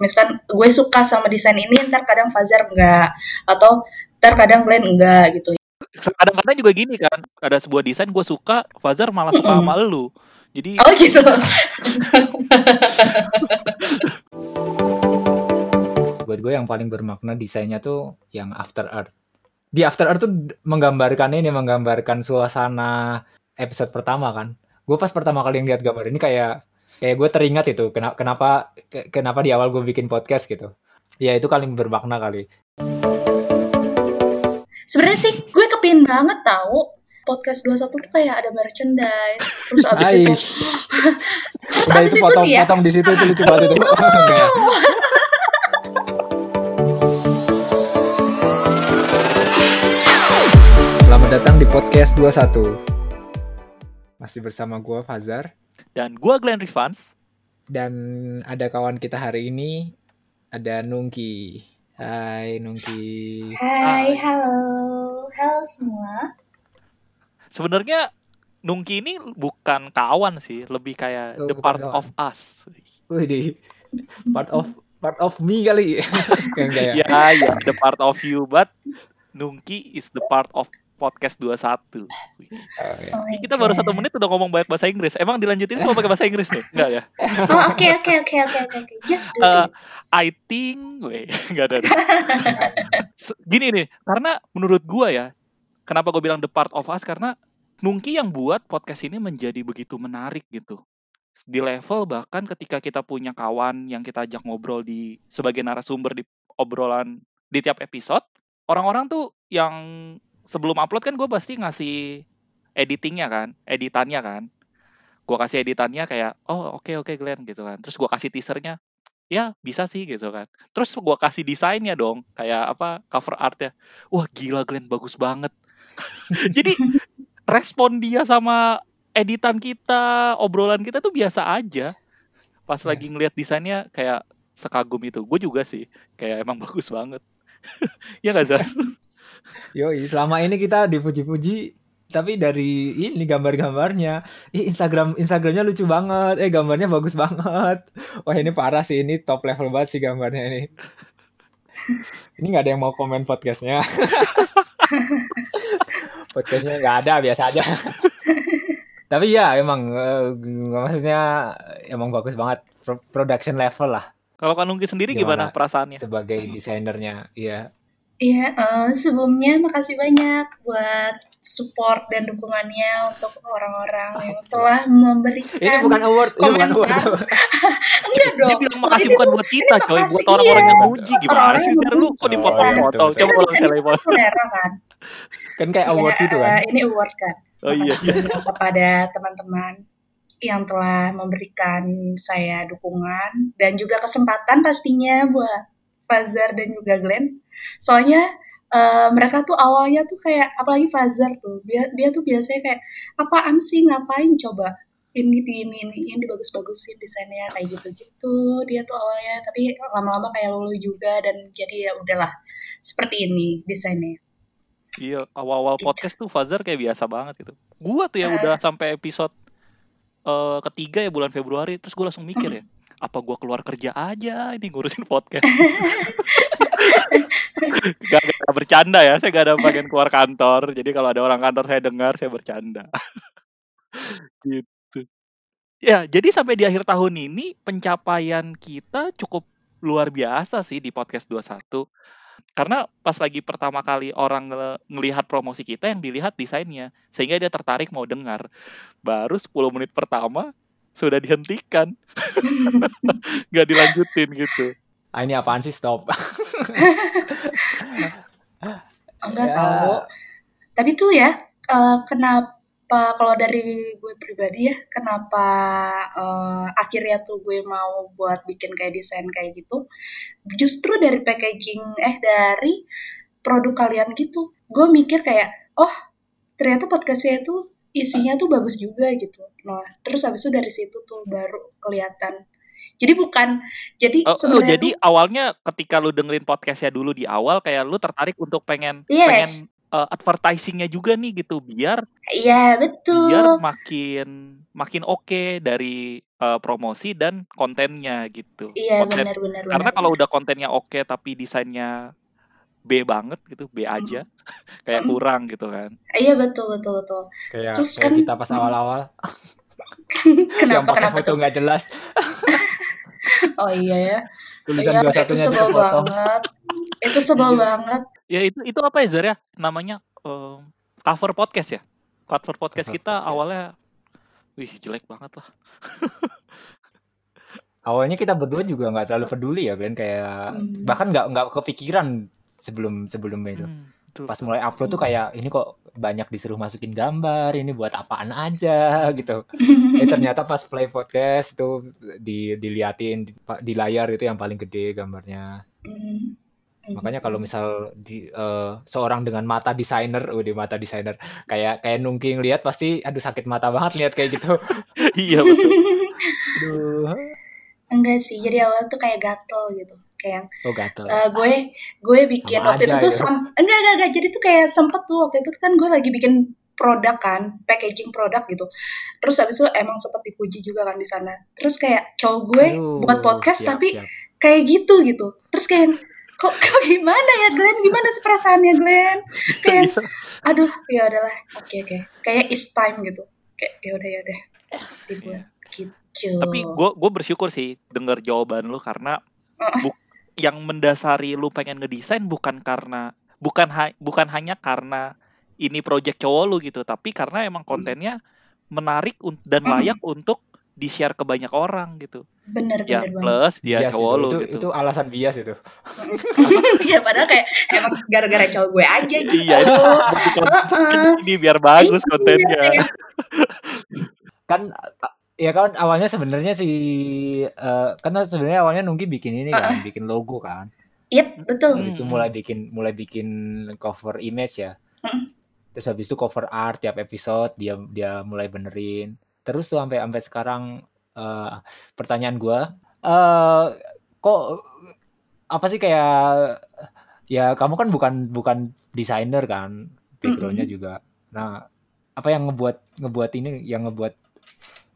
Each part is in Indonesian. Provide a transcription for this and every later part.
misalkan gue suka sama desain ini ntar kadang Fajar enggak atau ntar kadang Glenn enggak gitu. Kadang-kadang juga gini kan ada sebuah desain gue suka Fajar malah suka sama lu. Jadi oh gitu. Buat gue yang paling bermakna desainnya tuh yang After Earth di After Earth tuh menggambarkan ini menggambarkan suasana episode pertama kan. Gue pas pertama kali ngeliat gambar ini kayak kayak gue teringat itu kenapa kenapa kenapa di awal gue bikin podcast gitu. Ya itu kali bermakna kali. Sebenarnya sih gue kepin banget tahu podcast 21 tuh kayak ada merchandise terus abis itu terus udah abis itu itu potong nih ya potong di situ itu lucu banget itu. Selamat datang di podcast 21 Masih bersama gue Fazar dan gue Glenn Rivans. Dan ada kawan kita hari ini Ada Nungki. Hai Nungki. Hai halo. Halo semua. Sebenarnya Nungki ini bukan kawan sih lebih kayak Oh, the part kawan. of us. Wih di Part of Part of me kali. Ya? Ya ya the part of you. But Nungki is the part of podcast 21 Oh, ya. Oh my Ini kita baru satu menit udah ngomong banyak bahasa Inggris. Emang dilanjutin semua pakai bahasa Inggris nih? Enggak ya? oh oke oke oke oke oke just do it I think, weh, enggak ada. Gini nih, karena menurut gua ya, kenapa gue bilang the part of us karena Nungki yang buat podcast ini menjadi begitu menarik gitu. Di level bahkan ketika kita punya kawan yang kita ajak ngobrol di sebagai narasumber di obrolan di tiap episode, orang-orang tuh yang sebelum upload kan gue pasti ngasih editingnya kan, editannya kan. Gue kasih editannya kayak, oh oke oke Glenn gitu kan. Terus gue kasih teasernya, ya bisa sih gitu kan. Terus gue kasih desainnya dong, kayak apa cover artnya. Wah gila Glenn bagus banget. Jadi respon dia sama editan kita, obrolan kita tuh biasa aja. Pas lagi ngeliat desainnya kayak sekagum itu. Gue juga sih, kayak emang bagus banget. ya nggak Zar? Yoi, selama ini kita dipuji-puji tapi dari ini gambar-gambarnya. Ih, Instagram Instagramnya lucu banget. Eh gambarnya bagus banget. Wah ini parah sih. Ini top level banget sih gambarnya ini. Ini nggak ada yang mau komen podcastnya. Podcastnya nggak ada biasa aja. Tapi ya emang eh, maksudnya emang bagus banget. Pro- production level lah. Kalau Kanungki sendiri Gimana? gimana perasaannya? sebagai desainernya? Iya Iya, eh, sebelumnya makasih banyak buat support dan dukungannya untuk orang-orang yang telah memberikan. ini bukan award ini bukan award komentar. Enggak dong. Dia bilang makasih Ini bukan buat kita, ini coy, buat makasih, orang-orang iya. yang muji gimana Orang-orang sih? yang Ntar lu kok dipotong-potong? Oh, iya, Coba ulang Kan ini selera kan. kan kayak award Ya, itu kan eh, Ini award kan. Oh iya, iya. Makasih kepada teman-teman yang telah memberikan saya dukungan dan juga kesempatan pastinya buat Fazar dan juga Glenn. Soalnya eh, mereka tuh awalnya tuh kayak apalagi Fazar tuh dia dia tuh biasanya kayak apaan sih ngapain coba ini di ini ini ini dibagus-bagusin desainnya kayak gitu-gitu dia tuh awalnya tapi lama-lama kayak lulu juga dan jadi ya udahlah seperti ini desainnya Iya, awal-awal Gitu. podcast tuh Fazar kayak biasa banget gitu. Gua tuh ya Eh. udah sampai episode eh, ketiga ya bulan Februari, terus gue langsung mikir ya, apa gua keluar kerja aja ini ngurusin podcast. gak, gak bercanda ya, saya gak ada pengen keluar kantor. Jadi kalau ada orang kantor saya dengar, saya bercanda. gitu. Ya, jadi sampai di akhir tahun ini pencapaian kita cukup luar biasa sih di podcast 21. Karena pas lagi pertama kali orang nge- ngelihat promosi kita yang dilihat desainnya, sehingga dia tertarik mau dengar. Baru 10 menit pertama sudah dihentikan. Gak dilanjutin gitu. ah, ini apaan sih stop enggak Ya. tahu tapi tuh ya eh, kenapa kalau dari gue pribadi ya kenapa eh, akhirnya tuh gue mau buat bikin kayak desain kayak gitu justru dari packaging eh dari produk kalian gitu gue mikir kayak oh ternyata podcastnya itu isinya tuh bagus juga gitu nah terus habis itu dari situ tuh baru kelihatan jadi bukan jadi Oh, oh, jadi tuh- awalnya ketika lu dengerin podcastnya dulu di awal, kayak lu tertarik untuk pengen Yes. pengen eh, advertisingnya juga nih gitu, biar iya betul biar makin makin oke dari eh, promosi dan kontennya gitu. Iya benar benar benar. karena kalau benar. udah kontennya oke tapi desainnya B banget gitu, B aja, kayak Mm-mm. kurang gitu kan. Iya betul betul betul. kayak Terus kayak kan kita pas mm, awal-awal yang kenapa pakai kenapa foto nggak jelas Oh iya ya. tulisan Iya dua itu satunya aja sebel banget. Itu sebel Iya. banget. Ya itu itu apa ya Zar ya? Namanya em, cover podcast ya. Cover podcast cover kita podcast awalnya wih jelek banget lah. awalnya kita berdua juga nggak terlalu peduli ya Glenn kayak Hmm. bahkan nggak nggak kepikiran sebelum sebelumnya itu. Hmm, betul pas mulai upload tuh kayak ini kok banyak disuruh masukin gambar ini buat apaan aja gitu. Eh ternyata pas play podcast itu di diliatin di, di layar itu yang paling gede gambarnya. Makanya kalau misal di eh, seorang dengan mata desainer udah mata desainer kayak kayak nungki ngeliat pasti aduh sakit mata banget lihat kayak gitu. Iya betul. aduh. Enggak sih, jadi awal tuh kayak gatel gitu. Kayak oh gatel eh, gue gue bikin sama waktu itu tuh gitu sam enggak enggak enggak jadi tuh kayak sempet tuh waktu itu kan gue lagi bikin produk kan, packaging produk gitu. Terus habis itu emang sempet dipuji juga kan di sana. Terus kayak cowok gue buat aduh podcast siap tapi siap kayak gitu gitu. Terus kayak kok kok gimana ya Glenn? Gimana sih perasaannya Glenn? Kayak aduh ya udahlah. Oke oke. Kayak it's time gitu. Kayak ya udah ya udah gitu. Tapi gue gue bersyukur sih dengar jawaban lu karena bu- yang mendasari lu pengen ngedesain bukan karena bukan ha- bukan hanya karena ini project cowok lu gitu, tapi karena emang Hmm. kontennya menarik un- dan Mm. layak untuk di-share ke banyak orang gitu. Bener Ya bener banget. plus dia bias cowok itu lu itu gitu. itu alasan bias itu Iya padahal kayak emang gara-gara cowok gue aja gitu. Iya, ini butuh konten Heeh. ini biar bagus Iya, kontennya. kayak kan a- ya kan awalnya sebenarnya si eh, karena sebenarnya awalnya Nungki bikin ini kan bikin logo kan Yep, betul. Habis itu Hmm. mulai bikin mulai bikin cover image ya Heeh. terus habis itu cover art tiap episode dia dia mulai benerin terus tuh sampai sampai sekarang eh, pertanyaan gua eh kok apa sih kayak ya kamu kan bukan bukan desainer kan backgroundnya Mm-mm. juga nah apa yang ngebuat ngebuat ini yang ngebuat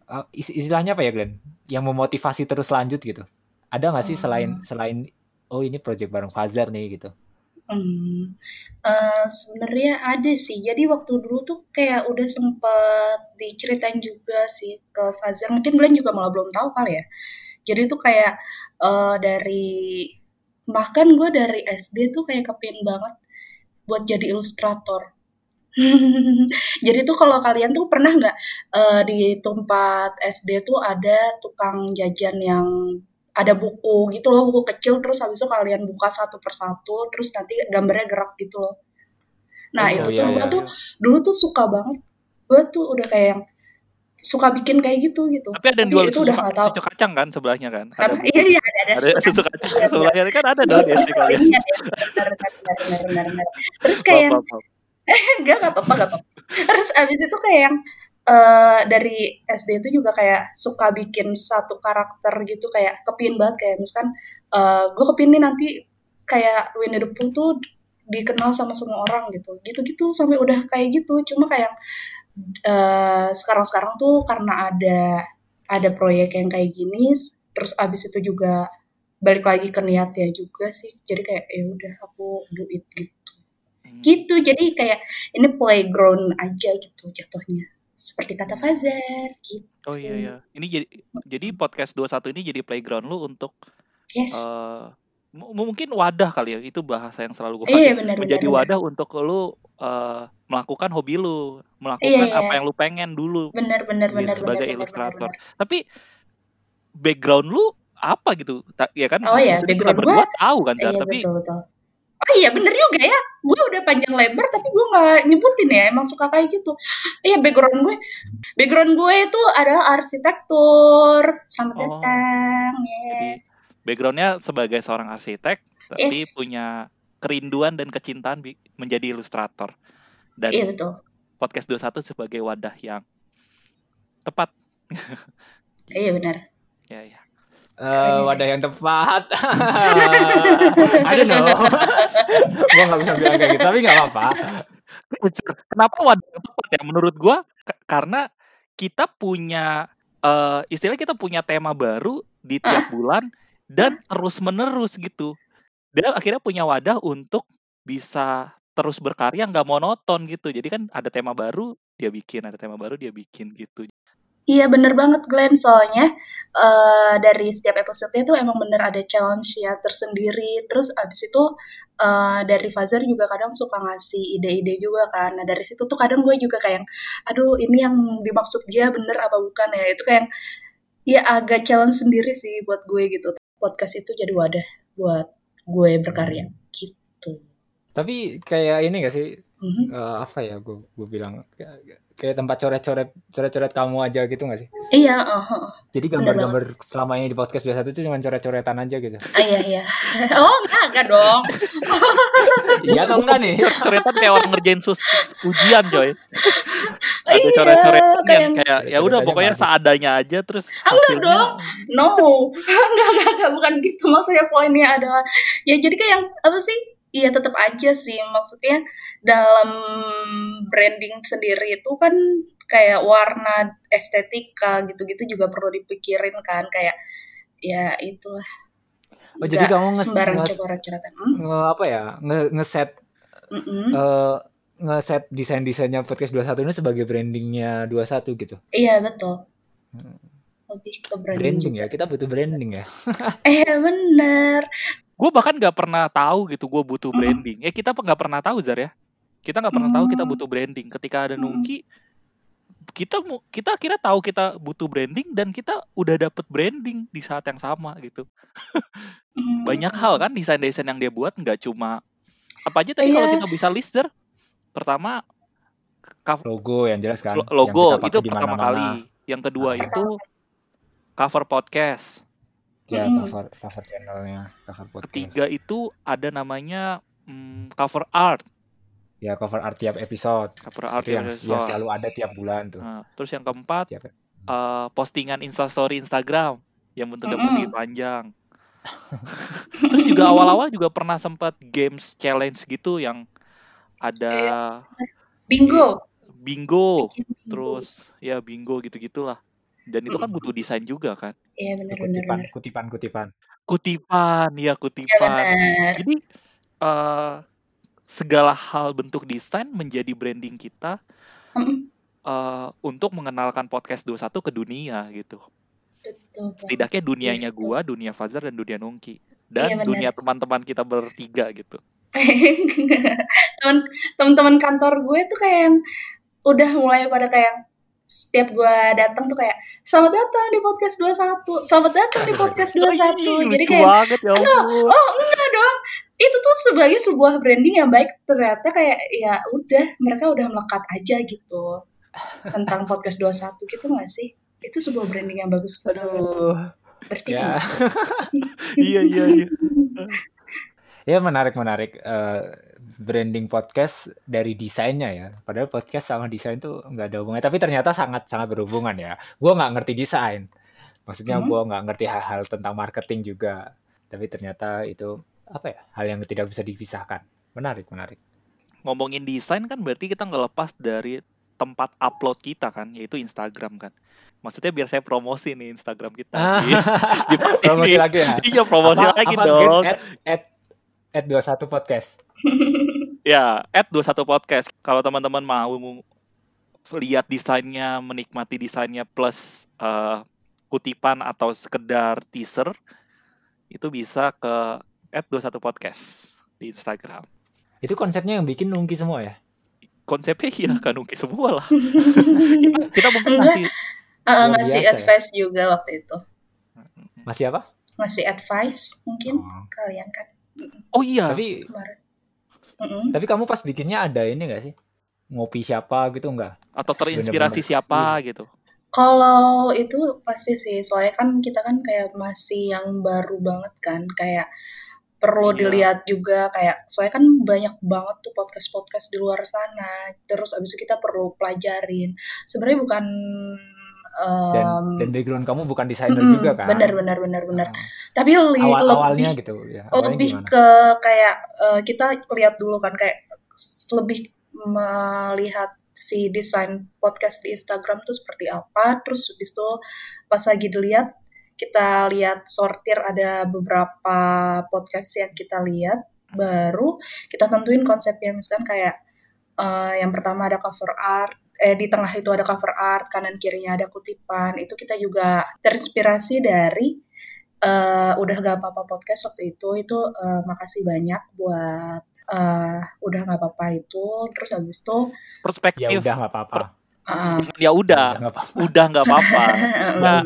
uh, is- istilahnya apa ya Glenn yang memotivasi terus lanjut gitu ada nggak sih selain Oh. selain oh ini project bareng Fazar nih gitu Hmm. Eh, sebenarnya ada sih. Jadi waktu dulu tuh kayak udah sempet diceritain juga sih ke Fazer. Mungkin Glenn juga malah belum tahu kali ya. Jadi tuh kayak eh, dari bahkan gue dari SD tuh kayak kepin banget buat jadi ilustrator. Jadi tuh kalau kalian tuh pernah nggak eh, di tempat SD tuh ada tukang jajan yang ada buku gitu loh, buku kecil terus habis itu kalian buka satu persatu terus nanti gambarnya gerak gitu loh. Nah, Oh, itu iya, tuh iya, gue tuh iya. dulu tuh suka banget. Gue tuh udah kayak yang suka bikin kayak gitu gitu. Tapi ada yang jual itu susu, udah ka- susu kacang kan sebelahnya kan? Ada Iya, iya, ada, ada ada susu susu kacang. sebelahnya kan ada dong di SD kalian. Iya, iya. Terus kayak. enggak enggak apa-apa enggak apa-apa. Terus abis itu kayak yang eh, dari SD itu juga kayak suka bikin satu karakter gitu kayak kepin banget. Kayak misalkan eh gue kepin nih nanti kayak Winnie the Pooh tuh dikenal sama semua orang gitu. Gitu-gitu sampai udah kayak gitu. Cuma kayak eh, sekarang-sekarang tuh karena ada ada proyek yang kayak gini terus abis itu juga balik lagi ke niatnya juga sih. Jadi kayak ya udah aku do it gitu. Gitu jadi kayak ini playground aja gitu jatuhnya seperti kata Fazar gitu Oh iya ya. Ini jadi jadi podcast 21 ini jadi playground lu untuk yes eh mu- mungkin wadah kali ya. Itu bahasa yang selalu gue iya pakai. benar benar Menjadi benar wadah untuk lu eh, melakukan hobi lu, iya melakukan iya apa yang lu pengen dulu benar benar gitu, benar sebagai benar ilustrator. benar Tapi background lu apa gitu? Ya kan oh ya maksudnya kita berdua tahu kan Zar, iya tapi betul betul oh iya bener juga ya. Gue udah panjang lebar tapi gue nggak nyebutin ya emang suka kayak gitu. Iya background gue background gue itu adalah arsitektur. Selamat oh datang ya jadi backgroundnya sebagai seorang arsitek tapi yes. punya kerinduan dan kecintaan menjadi ilustrator. Iya dan betul. podcast 21 sebagai wadah yang tepat. Iya benar. Ya ya Eh, keren wadah yang tepat. I don't know. Gua nggak bisa bilang kayak gitu, tapi nggak apa-apa. kenapa wadah yang tepat ya menurut gua K- karena kita punya eh istilahnya kita punya tema baru di tiap bulan dan terus menerus gitu. Dan akhirnya punya wadah untuk bisa terus berkarya nggak monoton gitu. Jadi kan ada tema baru dia bikin, ada tema baru dia bikin gitu. Iya bener banget Glenn, soalnya uh, dari setiap episode-nya tuh emang bener ada challenge ya tersendiri. Terus abis itu uh, dari Fazer juga kadang suka ngasih ide-ide juga kan. Nah dari situ tuh kadang gue juga kayak, aduh ini yang dimaksud dia bener apa bukan ya. Itu kayak ya agak challenge sendiri sih buat gue gitu. Podcast itu jadi wadah buat gue berkarya gitu. Tapi kayak ini gak sih? Mhm. Eh, apa ya gue gue bilang kayak, kayak tempat coret-coret coret-coret kamu aja gitu gak sih? Iya, uh, uh. Jadi Bener gambar-gambar selama ini di podcast biasa itu cuma coret-coretan aja gitu. Ah, iya iya. Oh enggak enggak dong. Iya atau enggak nih? Coret-coretan kayak orang ngerjain sus ujian coy. Ada Iya, coret-coretan kayak yang kayak ya udah pokoknya bagus. Ah, seadanya aja terus enggak hasilnya dong. No, enggak, enggak, enggak, bukan gitu. Maksudnya poinnya adalah, ya jadi kayak yang, apa sih, iya tetap aja sih. Maksudnya dalam branding sendiri itu kan kayak warna estetika gitu-gitu juga perlu dipikirin kan. Kayak, ya itulah. Oh, jadi kamu nge- sembarang nge-. Hmm? Nge, apa ya? Nge, ngeset Mm-mm. eh, ngeset desain-desainnya podcast 21 ini sebagai brandingnya 21 gitu. Iya, betul. Lebih ke branding, Branding juga. ya, kita butuh branding ya. Eh, bener. Gue bahkan nggak pernah tahu gitu gue butuh Mm-mm. branding. Eh kita nggak pernah tahu Zar ya. Kita nggak pernah tahu kita Hmm. butuh branding. Ketika ada Mm-mm. Nungki, kita kita akhirnya tahu kita butuh branding dan kita udah dapet branding di saat yang sama gitu. Hmm. Banyak hal kan desain-desain yang dia buat nggak cuma apa aja tadi kalau Iya. kita bisa list Zar. Pertama cover Logo yang jelas kan. lo- yang logo kita pakai itu di pertama kali. Yang kedua Ah. itu cover podcast. Ya, Mm-mm. cover cover channelnya, cover podcast. Ketiga itu ada namanya mm, cover art. Ya, cover art tiap episode. Cover art Itu yang, episode. yang selalu ada tiap bulan tuh. Nah, terus yang keempat Tiap eh, postingan instastory Instagram yang bentuknya Mm-mm. persegi panjang. terus juga awal-awal juga pernah sempat games challenge gitu yang ada Bingo. bingo, Bikin bingo. terus ya bingo gitu-gitulah. Dan itu kan butuh desain juga kan. Iya benar benar kutipan, benar. kutipan, kutipan. Kutipan, ya Iya kutipan. benar. Jadi eh segala hal bentuk desain menjadi branding kita Mm, eh, untuk mengenalkan podcast 21 ke dunia gitu. Betul. setidaknya dunianya Gitu. gua, dunia Fazar dan dunia Nungki Iya, dan benar. dunia teman-teman kita bertiga gitu. teman teman-teman kantor gue tuh kayak yang udah mulai pada kayak setiap gue datang tuh kayak selamat datang di podcast 21 selamat datang di podcast 21 Ih, jadi lucu kayak banget ya aduh oh enggak dong. Itu tuh sebagai sebuah branding yang baik ternyata kayak ya udah mereka udah melekat aja gitu tentang podcast 21 gitu gak sih? Itu sebuah branding yang bagus Aduh. berarti Ya. iya iya iya. Ya menarik menarik. Eh, branding podcast dari desainnya ya. Padahal podcast sama desain tuh nggak ada hubungannya. Tapi ternyata sangat sangat berhubungan ya. Gue nggak ngerti desain. Maksudnya Hmm. gue nggak ngerti hal-hal tentang marketing juga. Tapi ternyata itu apa ya? Hal yang tidak bisa dipisahkan. Menarik menarik. Ngomongin desain kan berarti kita nggak lepas dari tempat upload kita kan, yaitu Instagram kan. Maksudnya biar saya promosi nih Instagram kita. Ah. Di- di Promosi lagi ya. Iya promosi Apa- lagi apa, dong. At, at, at 21 podcast. Ya, at 21 podcast. Kalau teman-teman mau lihat desainnya, menikmati desainnya plus eh, kutipan atau sekedar teaser, itu bisa ke at 21 podcast di Instagram. Itu konsepnya yang bikin nungki semua ya. Konsepnya iya kan Uki semua lah. kita, kita mungkin nanti Eh, Luar ngasih biasa ya. advice juga waktu itu Masih apa? ngasih advice mungkin Oh. kalian kan Oh iya, Tapi Mm-mm. tapi kamu pas bikinnya ada ini gak sih? Ngopi siapa gitu enggak? atau terinspirasi Bener-bener. siapa Iya. gitu. Kalau itu pasti sih, soalnya kan kita kan kayak masih yang baru banget kan, kayak perlu Iya. dilihat juga kayak soalnya kan banyak banget tuh podcast-podcast di luar sana. Terus abis itu kita perlu pelajarin. Sebenarnya bukan Dan em, dan background kamu bukan desainer mm-mm, juga kan? benar benar benar benar. Ah. Tapi awal lebih awalnya gitu ya. Awalnya lebih gimana? ke kayak eh, kita lihat dulu kan kayak lebih melihat si desain podcast di Instagram tuh seperti apa. Terus habis itu pas lagi dilihat kita lihat sortir ada beberapa podcast yang kita lihat baru kita tentuin konsepnya misalkan kayak uh, yang pertama ada cover art eh di tengah itu ada cover art kanan kirinya ada kutipan itu kita juga terinspirasi dari uh, udah gak apa-apa podcast waktu itu. Itu uh, makasih banyak buat uh, udah nggak apa-apa itu. Terus habis itu perspektif ya udah nggak apa-apa Uh, ya udah, udah nggak apa-apa. Nah,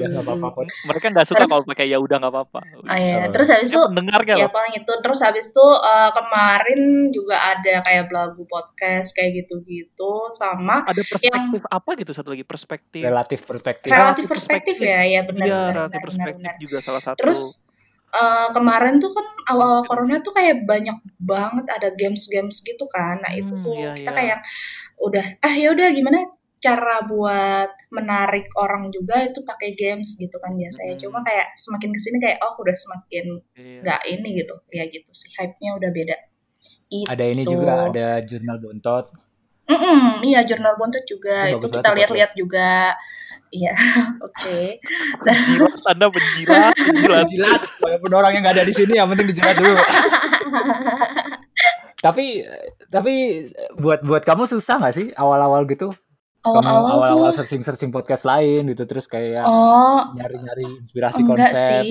mereka nggak suka kalau pakai ya udah nggak apa-apa. Oh, iya. Terus habis itu mendengar ya paling itu. Terus habis itu uh, kemarin juga ada kayak belagu podcast kayak gitu-gitu sama ada perspektif yang, apa gitu? Satu lagi perspektif. Relatif perspektif. Relatif perspektif, ya ya benar ya relatif perspektif benar, juga salah satu. Terus uh, kemarin tuh kan awal corona tuh kayak banyak banget ada games-games gitu kan. Nah itu hmm, tuh iya, kita iya. kayak udah ah ya udah gimana cara buat menarik orang juga itu pakai games gitu kan biasanya. Hmm. Cuma kayak semakin ke sini kayak oh udah semakin iya. nggak iya. ini gitu. Ya gitu sih hype-nya udah beda. Itu. Ada ini juga ada jurnal bontot. Mm -mm, iya jurnal bontot juga oh, itu kita lihat-lihat juga. Iya, oke. Okay. Terus Anda menjilat, menjilat. menjilat. Walaupun orang yang nggak ada di sini, yang penting dijilat dulu. tapi tapi buat buat kamu susah nggak sih awal-awal gitu awal-awal awal-awal searching-searching podcast lain gitu terus kayak oh, nyari-nyari inspirasi enggak konsep. sih.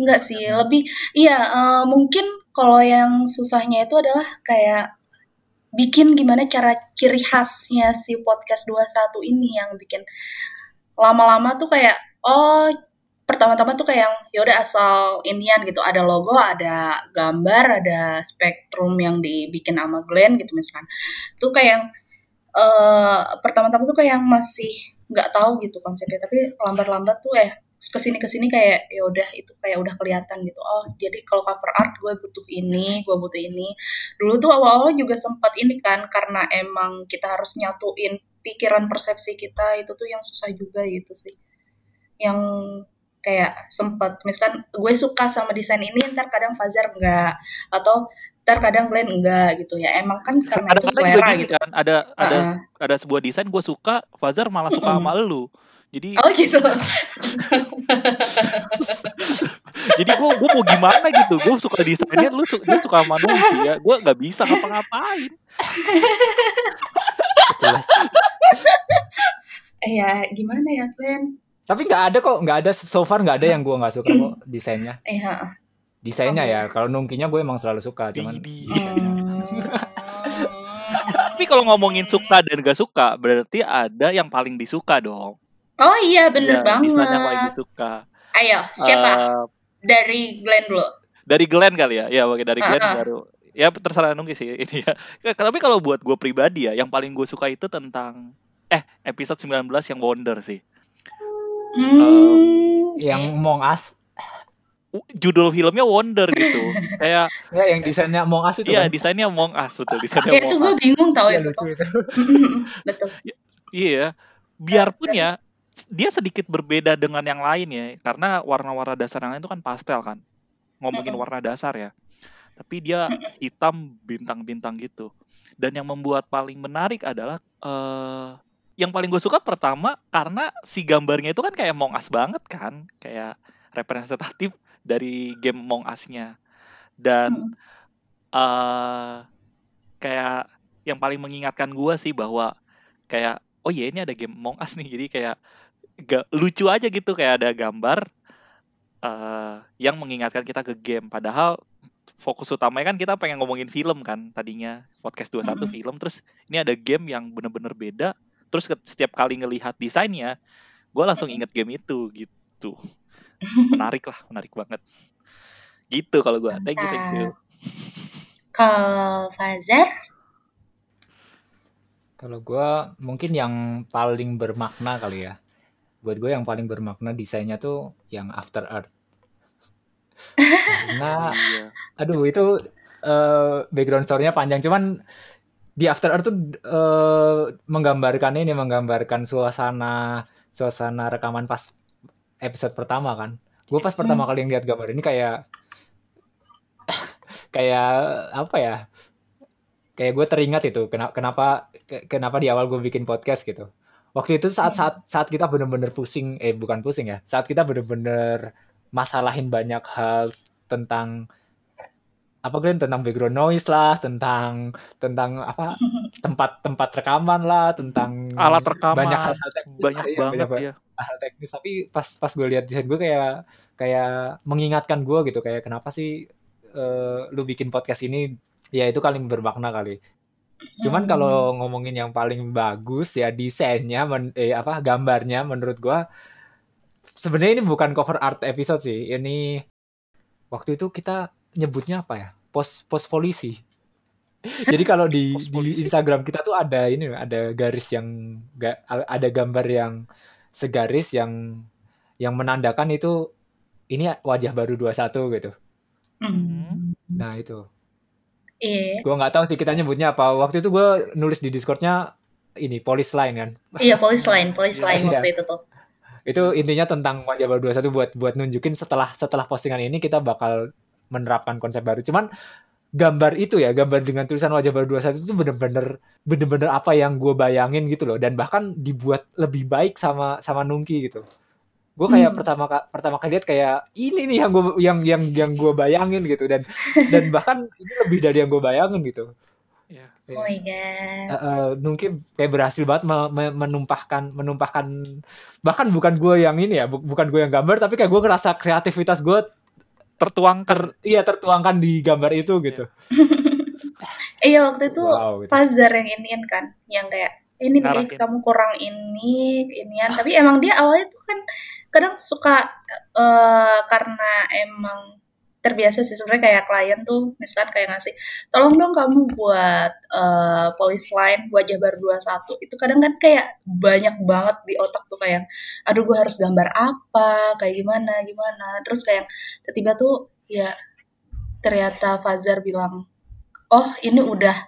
Enggak sih, lebih iya uh, mungkin kalau yang susahnya itu adalah kayak bikin gimana cara ciri khasnya si podcast 21 ini yang bikin lama-lama tuh kayak oh pertama-tama tuh kayak ya udah asal inian gitu. Ada logo ada gambar ada spektrum yang dibikin sama Glenn gitu misalkan. Tuh kayak uh, pertama-tama tuh kayak masih nggak tahu gitu konsepnya tapi lambat-lambat tuh eh ke sini ke sini kayak ya udah itu kayak udah kelihatan gitu. Oh jadi kalau cover art gue butuh ini gue butuh ini. Dulu tuh awal-awal juga sempat ini kan karena emang kita harus nyatuin pikiran persepsi kita itu tuh yang susah juga gitu sih. Yang kayak sempat misalkan gue suka sama desain ini ntar kadang Fajar enggak atau ntar kadang Glenn enggak gitu ya. Emang kan karena itu selera gitu. kan ada ada uh -uh. ada sebuah desain gue suka Fajar malah suka mm -hmm. sama lu. Jadi oh gitu. Jadi gue gue mau gimana gitu? Gue suka desainnya lu suka, suka sama Nungki ya. Gue nggak bisa ngapa-ngapain. Eh ya gimana ya Glenn tapi nggak ada kok nggak ada so far nggak ada yang gue nggak suka kok desainnya. Iya desainnya ya kalau nungkinya gue emang selalu suka cuman tapi kalau ngomongin suka dan gak suka berarti ada yang paling disuka dong. Oh iya bener ya, banget desain yang paling disuka. Ayo siapa? Uh, dari Glenn dulu. dari Glenn kali ya? Ya oke dari Glenn uh -uh. baru. Ya terserah nungki sih ini ya. Tapi kalau buat gue pribadi ya yang paling gue suka itu tentang eh episode 19 yang Wonder sih hmm. um, yang Among Us judul filmnya Wonder gitu. Kayak ya yang desainnya Among Us itu. Iya, kan? desainnya Among Us betul, desainnya Among Us. itu gue bingung tau ya, lucu itu. betul. Iya, biarpun ya dia sedikit berbeda dengan yang lain ya, karena warna-warna dasar yang lain itu kan pastel kan. Ngomongin warna dasar ya. Tapi dia hitam bintang-bintang gitu. Dan yang membuat paling menarik adalah uh, yang paling gue suka pertama karena si gambarnya itu kan kayak Among Us banget kan, kayak representatif dari game Among Us-nya dan hmm. uh, kayak yang paling mengingatkan gue sih bahwa kayak oh iya ini ada game Among Us nih jadi kayak gak lucu aja gitu kayak ada gambar uh, yang mengingatkan kita ke game padahal fokus utamanya kan kita pengen ngomongin film kan tadinya podcast 21 hmm. film terus ini ada game yang bener-bener beda terus setiap kali ngelihat desainnya gue langsung inget game itu gitu. Menarik lah menarik banget. Gitu kalau gue thank you thank you. Kalau Fazer kalau gue mungkin yang paling bermakna kali ya. Buat gue yang paling bermakna desainnya tuh yang After Earth karena iya. aduh itu uh, background story-nya panjang. Cuman di After Earth tuh uh, menggambarkan ini menggambarkan suasana suasana rekaman pas episode pertama kan. Gue pas pertama hmm. kali ngeliat gambar ini kayak kayak apa ya kayak gue teringat itu kenapa kenapa kenapa di awal gue bikin podcast gitu. Waktu itu saat saat saat kita bener-bener pusing eh bukan pusing ya saat kita bener-bener masalahin banyak hal tentang apa Glenn? Tentang background noise lah tentang tentang apa tempat-tempat rekaman lah tentang alat rekaman. banyak hal-hal teknis banyak iya, banget banyak ya hal teknis. Tapi pas pas gue lihat desain gue kayak kayak mengingatkan gue gitu kayak kenapa sih uh, lu bikin podcast ini? Ya itu paling bermakna kali. Cuman kalau ngomongin yang paling bagus ya desainnya men, eh, apa gambarnya menurut gue sebenarnya ini bukan cover art episode sih. Ini waktu itu kita nyebutnya apa ya pos pos polisi jadi kalau di, di Instagram kita tuh ada ini ada garis yang ga, ada gambar yang segaris yang yang menandakan itu ini wajah baru 21 gitu. Hmm. Nah itu. Iya. Gue nggak tahu sih kita nyebutnya apa. Waktu itu gue nulis di Discordnya ini polis line kan. Iya polis line, polis line Iya. waktu itu tuh. Itu intinya tentang wajah baru 21 buat buat nunjukin setelah setelah postingan ini kita bakal menerapkan konsep baru. Cuman gambar itu ya, gambar dengan tulisan wajah baru 21 itu bener-bener bener-bener apa yang gue bayangin gitu loh. Dan bahkan dibuat lebih baik sama sama Nungki gitu. Gue kayak Hmm. pertama pertama kali lihat kayak ini nih yang gue yang yang yang gue bayangin gitu dan dan bahkan ini lebih dari yang gue bayangin gitu. Iya. Oh my god. Eh, Nungki kayak berhasil banget me- me- menumpahkan menumpahkan bahkan bukan gue yang ini ya, bu- bukan gue yang gambar tapi kayak gue ngerasa kreativitas gue tertuang ter iya tertuangkan di gambar itu gitu. Iya waktu itu Wow, gitu. Fazar yang iniin kan, yang kayak ini nih kamu kurang ini, inian. Tapi emang dia awalnya tuh kan kadang suka eh karena emang terbiasa sih. Sebenarnya kayak klien tuh misalkan kayak ngasih tolong dong kamu buat eh polis line wajah baru 21 itu kadang kan kayak banyak banget di otak tuh kayak aduh gue harus gambar apa? Kayak gimana gimana? Terus kayak tiba-tiba tuh ya ternyata Fazar bilang oh ini udah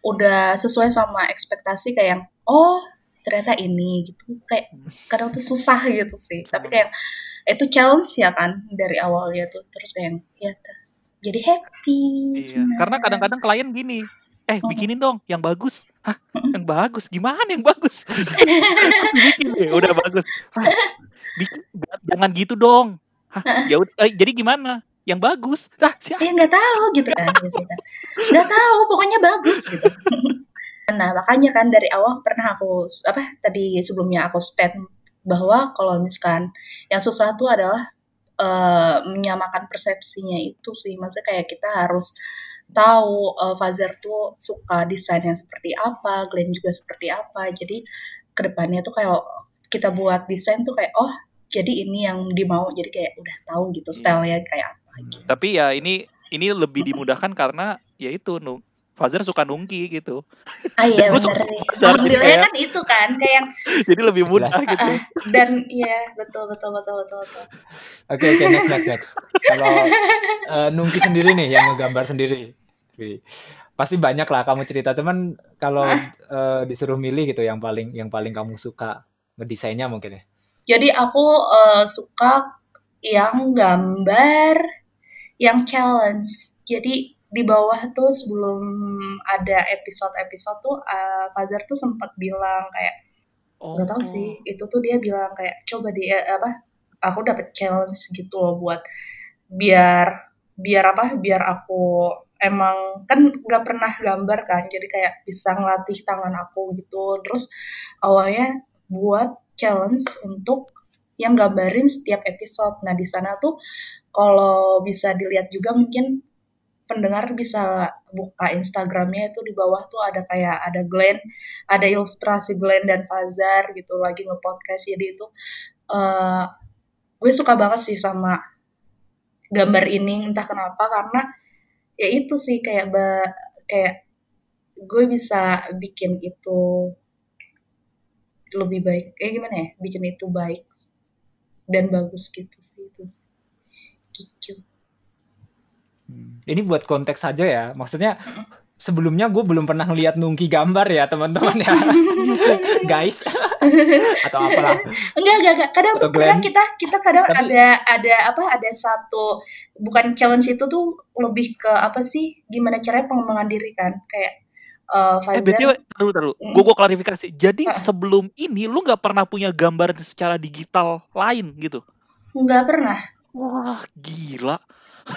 udah sesuai sama ekspektasi. Kayak oh ternyata ini gitu. Kayak kadang tuh susah gitu sih. Tapi kayak itu challenge ya kan dari awalnya tuh terus kayak ya terus jadi happy Iya, karena kadang-kadang klien gini, eh Hmm. bikinin dong yang bagus. Hah, yang bagus? Gimana yang bagus? Bikin deh, udah bagus. Hah, bikin, jangan gitu dong. Hah, ya udah, eh, jadi gimana? Yang bagus? Lah, siapa? ya nggak tahu gitu kan gitu kan. nggak tahu pokoknya bagus gitu nah makanya kan dari awal pernah aku apa tadi sebelumnya aku stand bahwa kalau misalkan yang susah tuh adalah eh, menyamakan persepsinya itu sih. Maksudnya kayak kita harus tahu eh, Fazer tuh suka desain yang seperti apa Glenn juga seperti apa. Jadi ke depannya tuh kayak kita buat desain tuh kayak oh jadi ini yang dimau. Jadi kayak udah tahu gitu stylenya kayak apa gitu. Tapi ya ini ini lebih dimudahkan karena ya itu Fazer suka nungki gitu. Ah iya bener suka nih. Fazer, jadi Alhamdulillah kayak- kan itu kan kayak yang Jadi lebih mudah Jelas. gitu. dan iya betul betul betul betul betul. Oke oke next next next. Kalau eh, Nungki sendiri nih yang ngegambar sendiri, pasti banyak lah kamu cerita. Cuman kalau eh, disuruh milih gitu yang paling yang paling kamu suka ngedesainnya mungkin ya. Jadi aku eh, suka yang gambar yang challenge. Jadi di bawah tuh sebelum ada episode-episode tuh eh, Fazer tuh sempat bilang kayak Oh. nggak tahu sih itu tuh dia bilang kayak coba dia apa aku dapet challenge gitu loh buat biar biar apa biar aku emang kan nggak pernah gambar kan jadi kayak bisa ngelatih tangan aku gitu terus awalnya buat challenge untuk yang gambarin setiap episode nah di sana tuh kalau bisa dilihat juga mungkin pendengar bisa buka Instagramnya itu di bawah tuh ada kayak ada Glenn ada ilustrasi Glenn dan Fazar gitu lagi nge-podcast. Jadi itu eh gue suka banget sih sama gambar ini entah kenapa karena ya itu sih kayak ba- kayak gue bisa bikin itu lebih baik kayak gimana ya bikin itu baik dan bagus gitu sih itu. Gitu Ini buat konteks saja ya. Maksudnya sebelumnya gue belum pernah ngeliat Nungki gambar ya teman-teman ya. Guys. Atau apalah. Enggak, enggak, enggak. Kadang Atau tuh kadang Glenn. kita kita kadang Tapi- ada ada apa ada satu bukan challenge itu tuh lebih ke apa sih gimana caranya pengembangan diri kan kayak eh, Eh Fajar BTW, taruh taruh. Mm. Gue gue klarifikasi. Jadi Ah. sebelum ini lu nggak pernah punya gambar secara digital lain gitu? nggak pernah, Wah gila.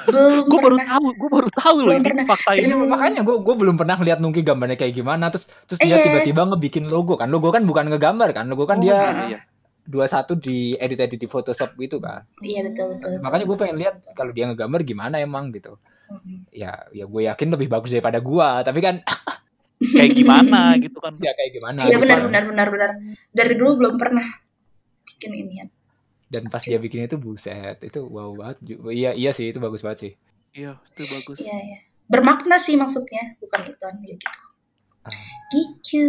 Belum Gue baru tahu, gue baru tahu loh ini pernah. fakta ini. Iya, makanya gue gue belum pernah lihat Nungki gambarnya kayak gimana terus terus dia Iya. tiba-tiba ngebikin logo kan logo kan bukan ngegambar kan logo kan Oh, dia iya, iya. dua satu di edit edit di Photoshop gitu kan Iya betul betul. makanya gue pengen lihat kalau dia ngegambar gimana emang gitu Mm. ya ya gue yakin lebih bagus daripada gua tapi kan Kayak gimana gitu kan. ya kayak gimana Iya gitu benar kan. benar benar benar. Dari dulu belum pernah bikin ini ya. Dan pas dia bikin itu buset itu wow banget iya iya sih itu bagus banget sih Iya, itu bagus. Iya iya. Bermakna sih maksudnya, bukan itu gitu. Ah. Gitu.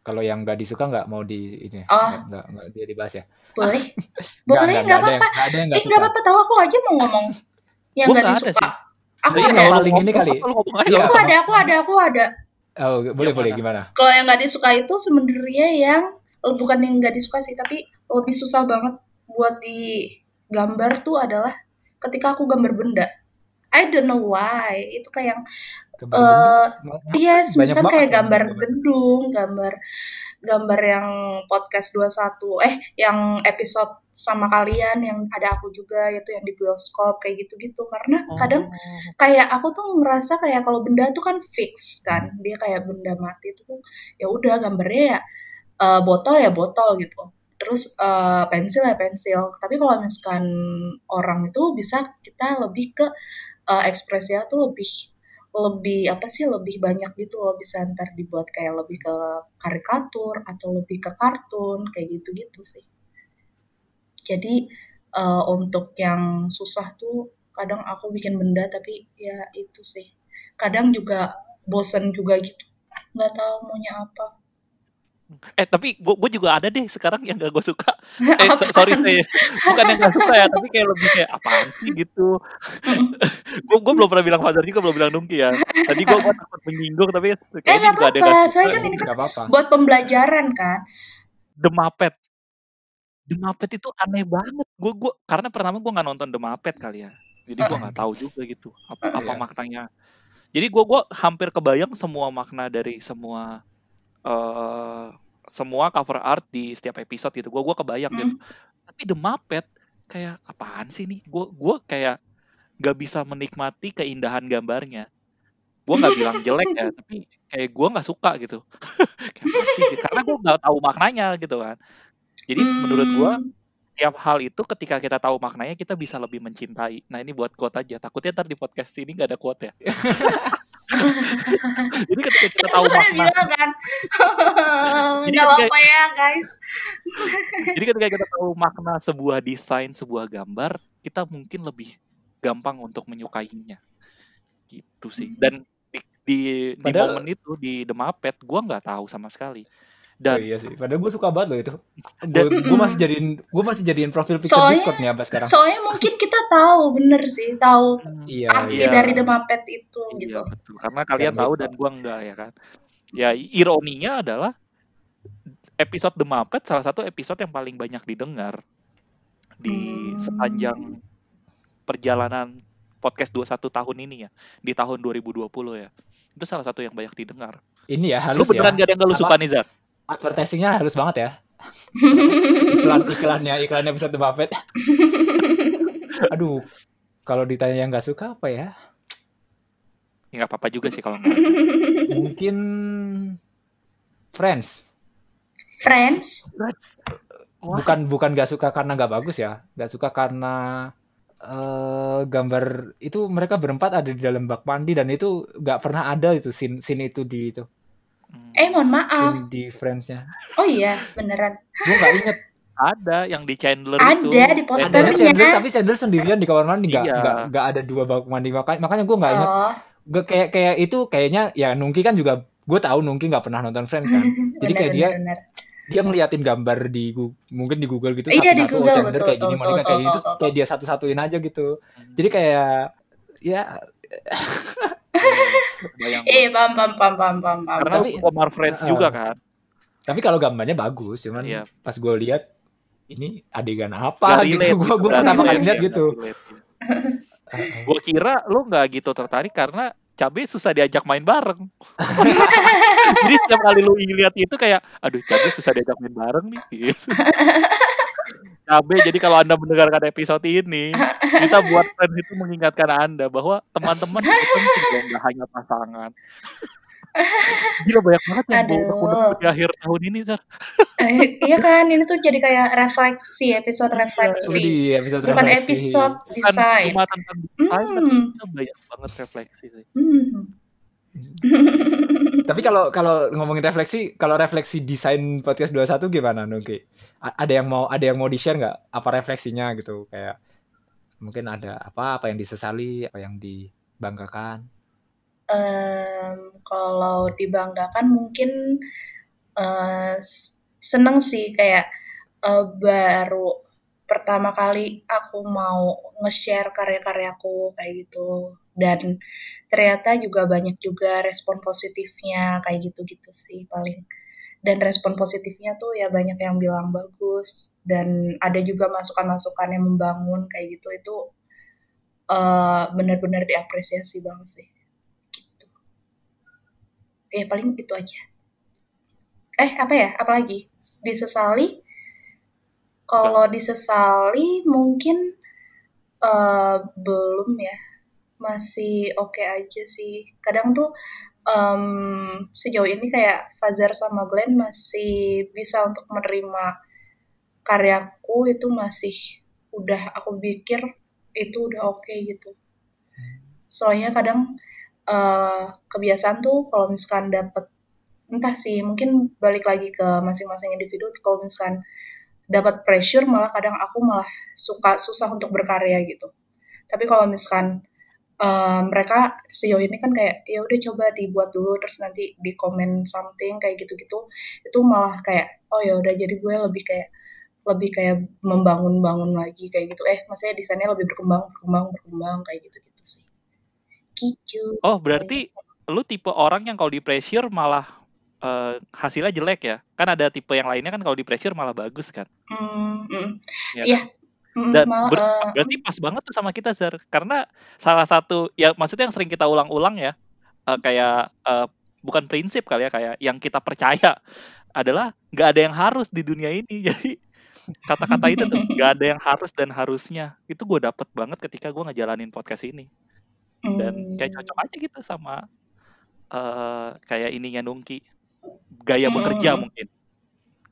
kalau yang nggak disuka nggak mau di ini ya? Oh. nggak nggak dia dibahas ya Boleh. Nggak, Boleh, nggak, nggak nggak ada yang apa-apa. nggak ada yang nggak Eh apa-apa tahu aku aja mau ngomong yang nggak nggak ada disuka. sih. Aku Iya, ada. paling ini kali. Iya. Aku ada, aku ada, aku ada. oh boleh Yang boleh mana? gimana Kalau yang nggak disuka itu sebenarnya yang eh, bukan yang nggak disuka sih, tapi lebih susah banget buat digambar tuh adalah ketika aku gambar benda. I don't know why. Itu kayak yang Gambar. Eh, Iya, Banyak misalkan banget kayak yang gambar gambar. gedung, gambar gambar yang podcast 21, eh yang episode sama kalian yang ada aku juga yaitu yang di bioskop kayak gitu-gitu karena Oh. kadang kayak aku tuh ngerasa kayak kalau benda tuh kan fix kan dia kayak benda mati tuh ya udah gambarnya ya eh, botol ya botol gitu terus eh, pensil ya pensil. Tapi kalau misalkan orang itu bisa kita lebih ke eh, ekspresinya tuh lebih lebih apa sih lebih banyak gitu loh. Bisa ntar dibuat kayak lebih ke karikatur atau lebih ke kartun kayak gitu-gitu sih. Jadi eh, untuk yang susah tuh kadang aku bikin benda tapi ya itu sih. Kadang juga bosen juga gitu. Nggak tahu maunya apa Eh tapi gue juga ada deh sekarang yang gak gue suka. Eh Apa? so- sorry saya bukan yang gak suka ya, tapi kayak lebih kayak apaan sih gitu. gue gue belum pernah bilang Fajar juga belum bilang Nungki ya. Tadi gue gue takut menyinggung tapi eh kayaknya nggak juga ada yang apa-apa gak soalnya suka. kan ini kan nggak apa-apa buat pembelajaran kan The Muppet. The Muppet itu aneh banget. Gue gue karena pertama gue nggak nonton The Muppet kali ya. Jadi gue nggak tahu juga gitu apa, apa Iya. maknanya. Jadi gue gue hampir kebayang semua makna dari semua eh semua cover art di setiap episode gitu. Gue gue kebayang gitu. Hmm. Tapi The Muppet kayak apaan sih nih? Gue gue kayak gak bisa menikmati keindahan gambarnya. Gue nggak bilang jelek ya, tapi kayak gue nggak suka gitu. kayak sih? Karena gue nggak tahu maknanya gitu kan. Jadi menurut gue Hmm. tiap hal itu ketika kita tahu maknanya kita bisa lebih mencintai. Nah ini buat quote aja. Takutnya ntar di podcast ini nggak ada quote ya. Jadi ketika kita tahu makna, bilang kan Jadi ketika- apa-apa ya guys jadi ketika kita tahu makna sebuah desain, sebuah gambar, kita mungkin lebih gampang untuk menyukainya. Gitu sih. Dan di di, di momen itu di The Muppet, gua nggak tahu sama sekali. Oh Dan iya sih padahal gue suka banget loh itu Dan- gue gue masih jadiin gue masih jadiin profil picture Soalnya- Discord nih abah sekarang soalnya mungkin kita tahu bener sih tahu iya arti Iya. dari The Muppet itu Iya gitu betul. Karena kalian Karena tahu itu. dan gua enggak ya kan. Ya ironinya adalah episode The Muppet salah satu episode yang paling banyak didengar di Hmm. sepanjang perjalanan podcast 21 tahun ini ya di tahun 2020 ya. Itu salah satu yang banyak didengar. ini ya Lu halus ya beneran gak ada yang gak lu suka nih Zar? Advertisingnya halus banget ya. Iklan iklannya iklan episode The Buffett aduh kalau ditanya yang nggak suka apa ya? Ya gak apa-apa juga sih kalau mungkin Friends. Friends? Bukan bukan nggak suka karena nggak bagus ya. Nggak suka karena eh gambar itu mereka berempat ada di dalam bak mandi dan itu nggak pernah ada itu scene scene itu di itu. Eh mohon maaf scene di Friendsnya oh iya beneran gue nggak inget Ada yang di Chandler Ada itu. di Chandler. posternya. adanya Chandler tapi Chandler sendirian di kamar mandi nggak Iya. nggak nggak ada dua bak mandi makanya makanya gue nggak inget oh Gak kayak kayak itu kayaknya ya Nungki kan juga gue tahu Nungki nggak pernah nonton Friends kan. Jadi kayak dia bener. dia ngeliatin gambar di mungkin di Google gitu Iya, di satu-satu oh Google, Chandler betul, kayak gini Monica kayak gitu betul, kayak dia satu-satuin aja gitu. Jadi kayak ya Bayang eh pam pam pam pam pam pam Karena Tapi- penggemar Friends Uh, juga kan. tapi kalau gambarnya bagus cuman Iya. pas gue lihat ini adegan apa Nggak gitu relate gue gitu, gue nggak pertama kali lihat gitu. nggak relate, ya. Gue kira lu nggak gitu tertarik karena Cabe susah diajak main bareng. Jadi setiap kali lu lihat itu kayak, aduh Cabe susah diajak main bareng nih. Cabe, jadi kalau Anda mendengarkan episode ini, kita buat friends itu mengingatkan Anda bahwa teman-teman itu penting loh, nggak hanya pasangan. Gila banyak banget yang Aduh. di akhir tahun ini, Zar. Eh, iya kan, ini tuh jadi kayak refleksi, episode Iya, refleksi. Widih, episode Bukan refleksi. episode Bukan desain. cuma tentang desain, tapi Hmm. kita banyak banget refleksi sih. Hmm. Tapi kalau kalau ngomongin refleksi, kalau refleksi desain podcast 21 gimana Nuki? A- Ada yang mau ada yang mau di-share nggak apa refleksinya gitu kayak mungkin ada apa apa yang disesali, apa yang dibanggakan. Em, kalau dibanggakan mungkin s- seneng sih kayak eh, baru pertama kali aku mau nge-share karya-karyaku kayak gitu. Dan ternyata juga banyak juga respon positifnya kayak gitu-gitu sih paling. Dan respon positifnya tuh ya banyak yang bilang bagus dan ada juga masukan-masukan yang membangun kayak gitu. Itu eh, benar-benar diapresiasi banget sih. Gitu. Ya paling itu aja. Eh apa ya? Apalagi disesali kalau disesali mungkin eh, belum ya. Masih oke aja sih. Kadang tuh em, sejauh ini kayak Fajar sama Glenn masih bisa untuk menerima karyaku itu masih udah aku pikir itu udah oke gitu. Soalnya kadang eh, kebiasaan tuh kalau misalkan dapet entah sih mungkin balik lagi ke masing-masing individu kalau misalkan dapat pressure malah kadang aku malah suka susah untuk berkarya gitu. Tapi kalau misalkan eh, mereka sejauh ini kan kayak ya udah coba dibuat dulu terus nanti di comment something kayak gitu-gitu itu malah kayak oh ya udah jadi gue lebih kayak lebih kayak membangun-bangun lagi kayak gitu. Eh maksudnya desainnya lebih berkembang berkembang berkembang kayak gitu-gitu sih. Gitu. Oh, berarti lu tipe orang yang kalau di pressure malah eh, hasilnya jelek ya? Kan ada tipe yang lainnya kan kalau di pressure malah bagus kan? Hmm, mm, Ya iya. kan? Mm, Dan malah, ber- eh, berarti pas banget tuh sama kita Zar karena salah satu ya maksudnya yang sering kita ulang-ulang ya eh, kayak eh, bukan prinsip kali ya kayak yang kita percaya adalah nggak ada yang harus di dunia ini. Jadi kata-kata itu tuh nggak ada yang harus dan harusnya. Itu gue dapet banget ketika gue ngejalanin podcast ini. Dan kayak mm, cocok aja gitu sama eh kayak ininya Nungki gaya bekerja mm, mungkin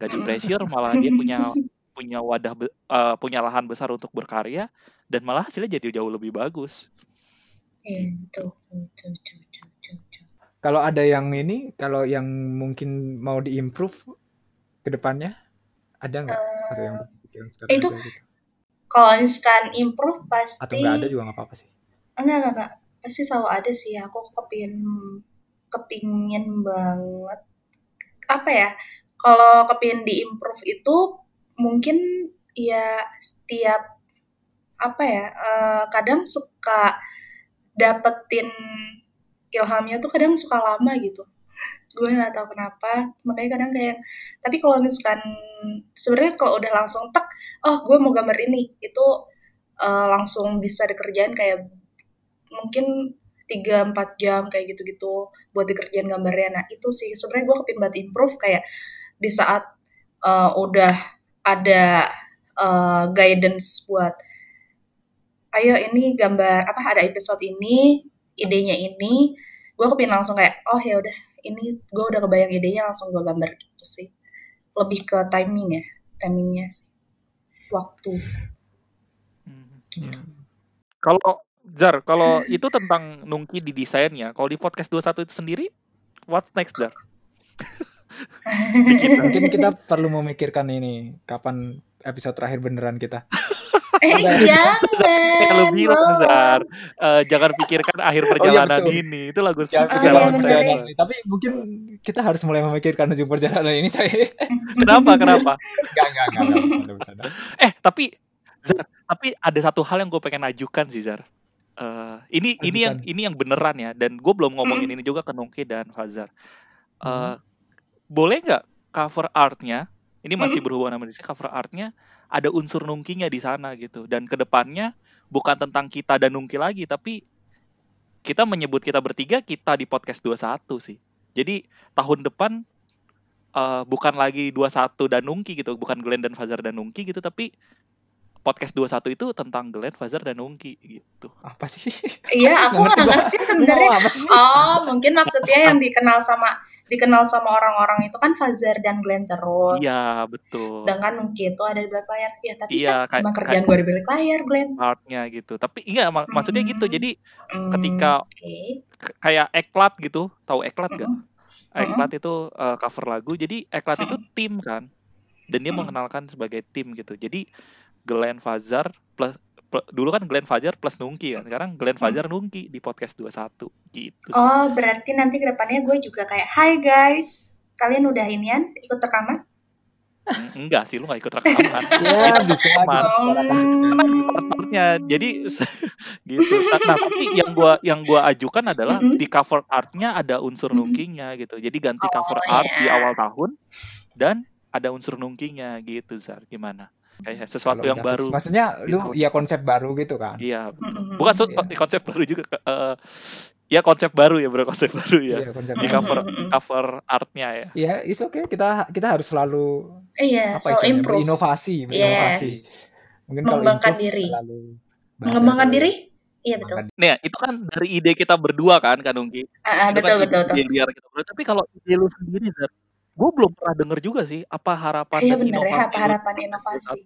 gak di pressure malah dia punya punya wadah be- eh, punya lahan besar untuk berkarya dan malah hasilnya jadi jauh lebih bagus iya, betul. Kalau ada yang ini, kalau yang mungkin mau diimprove ke depannya, ada nggak? Atau yang itu gitu? kalau misalkan improve Atau nggak ada pasti juga nggak apa-apa sih. enggak enggak enggak pasti selalu ada sih aku kepingin kepingin banget apa ya kalau kepingin diimprove itu mungkin ya setiap apa ya eh, kadang suka dapetin ilhamnya tuh kadang suka lama gitu. Gue nggak tahu kenapa makanya kadang kayak tapi kalau misalkan sebenarnya kalau udah langsung tek oh gue mau gambar ini itu eh, langsung bisa dikerjain kayak mungkin 3-4 jam kayak gitu-gitu buat dikerjain gambarnya. Nah itu sih sebenarnya gue kepin banget improve kayak di saat eh, udah ada eh, guidance buat ayo ini gambar apa ada episode ini idenya ini gue kepin langsung kayak oh ya udah ini gue udah kebayang idenya langsung gue gambar gitu sih. Lebih ke timing ya timingnya sih. Waktu. Hmm. gitu kalau Zar kalau itu tentang Nungki di desainnya kalau di podcast 21 itu sendiri what's next Zar Dikit. Mungkin kita perlu memikirkan ini kapan episode terakhir beneran kita. eh jangan bilang belum. Zar eh, jangan pikirkan akhir Oh iya perjalanan betul. ini itu lagu Jangan Oh, iya, bener. perjalanan ini. Tapi mungkin kita harus mulai memikirkan ujung perjalanan ini saya. kenapa kenapa Enggak, enggak, enggak, enggak, bercanda, bercanda. Eh tapi Zar, tapi ada satu hal yang gue pengen ajukan sih Zar. Eh, ini ini yang ini yang beneran ya dan gue belum ngomongin ini juga ke Nungki dan Fazar. Eh, Hmm. boleh nggak cover artnya? Ini masih Hmm. berhubungan sama Indonesia. Cover artnya ada unsur Nungkinya di sana gitu dan ke depannya bukan tentang kita dan Nungki lagi tapi kita menyebut kita bertiga kita di podcast 21 sih. Jadi tahun depan uh, bukan lagi 21 dan Nungki gitu, bukan Glenn dan Fazar dan Nungki gitu, tapi podcast 21 itu tentang Glenn, Fazar dan Nungki gitu. Apa sih? Iya, aku nggak ngerti sebenarnya. Oh, mungkin maksudnya yang dikenal sama dikenal sama orang-orang itu kan Fazar dan Glenn terus. Iya, betul. Sedangkan mungkin itu ada di balik layar. Ya, tapi iya, kan emang kerjaan gue di balik layar, Glenn. Artnya gitu. Tapi iya mak hmm. maksudnya gitu. Jadi hmm, ketika okay. kayak Eklat gitu, tahu Eklat gak? Hmm. Eklat hmm. itu uh, cover lagu. Jadi Eklat hmm. itu tim kan. Dan dia hmm. mengenalkan sebagai tim gitu. Jadi Glenn Fazar plus dulu kan Glenn Fajar plus Nungki kan. Sekarang Glenn Fajar Nungki di podcast 21 gitu. Sih. Oh, berarti nanti ke depannya gue juga kayak Hai guys, kalian udah inian ikut rekaman? Enggak sih, lu gak ikut rekaman. ya, bisa partnya. Jadi gitu. Nah, nah, tapi yang gua yang gua ajukan adalah mm -hmm. di cover artnya ada unsur mm -hmm. nungkinya gitu. Jadi ganti cover oh, art yeah. di awal tahun dan ada unsur nungkinya gitu, Zar. Gimana? Kayak sesuatu Kalau yang baru maksudnya gitu. lu ya konsep baru gitu kan iya bukan so, yeah. konsep baru juga uh, ya konsep baru ya bro konsep baru ya iya, konsep di cover cover artnya ya iya is oke okay. kita kita harus selalu iya apa so improve. berinovasi berinovasi yes. mungkin mengembangkan diri mengembangkan diri Iya betul. Nih, itu kan dari ide kita berdua kan, kan Ungki. Uh, uh, betul, kan betul, betul. Biar kita berdua. Tapi kalau ide lu sendiri, Zar, gue belum pernah denger juga sih apa harapan iya, dan bener, inovasi. Ya, apa harapan inovasi.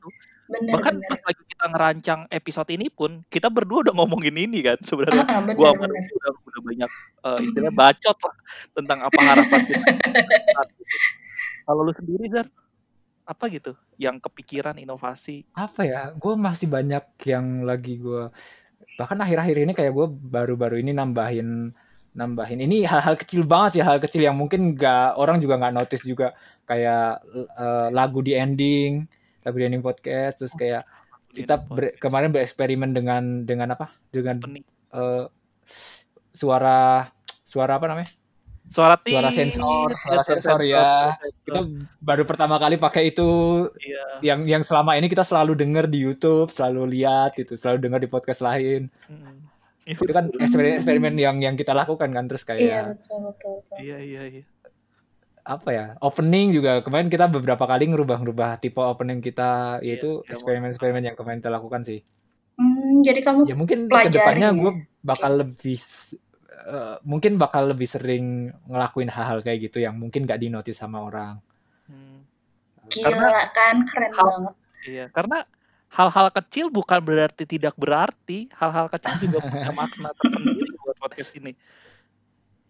Bener, Bahkan bener. pas lagi kita ngerancang episode ini pun kita berdua udah ngomongin ini kan sebenarnya. Uh, uh, gue sama udah, udah banyak uh, istilah bacot lah tentang apa harapan kita. Kalau lu sendiri Zar, apa gitu yang kepikiran inovasi? Apa ya? Gue masih banyak yang lagi gue bahkan akhir-akhir ini kayak gue baru-baru ini nambahin nambahin. Ini hal-hal kecil banget sih hal kecil yang mungkin nggak orang juga nggak notice juga. Kayak uh, lagu di ending lagu di ending podcast terus kayak kita ber, kemarin bereksperimen dengan dengan apa? Dengan uh, suara suara apa namanya? Suara suara sensor suara sensor ya kita baru pertama kali pakai itu. Yeah. yang yang selama ini kita selalu dengar di YouTube selalu lihat itu selalu dengar di podcast lain. Hmm itu kan eksperimen eksperimen yang yang kita lakukan kan terus kayak iya betul betul, betul. iya iya iya. Apa ya opening juga. Kemarin kita beberapa kali ngerubah-ngerubah tipe opening kita iya, yaitu iya, eksperimen-eksperimen yang kemarin kita lakukan sih. Hmm, jadi kamu ya mungkin ke depannya gue bakal lebih uh, mungkin bakal lebih sering ngelakuin hal-hal kayak gitu yang mungkin gak dinotis sama orang. Hmm. gila karena, kan keren banget. Iya karena hal-hal kecil bukan berarti tidak berarti hal-hal kecil juga punya makna tersendiri buat podcast ini.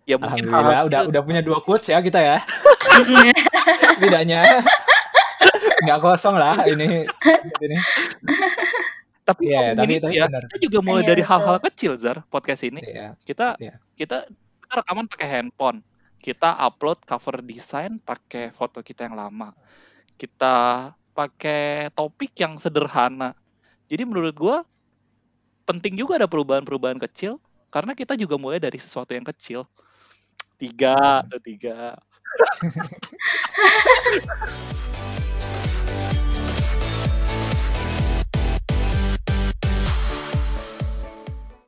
Ya mungkin hal -hal udah udah punya dua quotes ya kita ya. Setidaknya. Nggak kosong lah ini. Ini tapi yeah, tapi, tapi ya benar. kita juga mulai yeah, dari hal-hal kecil zar podcast ini. Yeah. kita yeah. kita kita rekaman pakai handphone. Kita upload cover design pakai foto kita yang lama. Kita pakai topik yang sederhana. Jadi menurut gue penting juga ada perubahan-perubahan kecil karena kita juga mulai dari sesuatu yang kecil. Tiga atau tiga.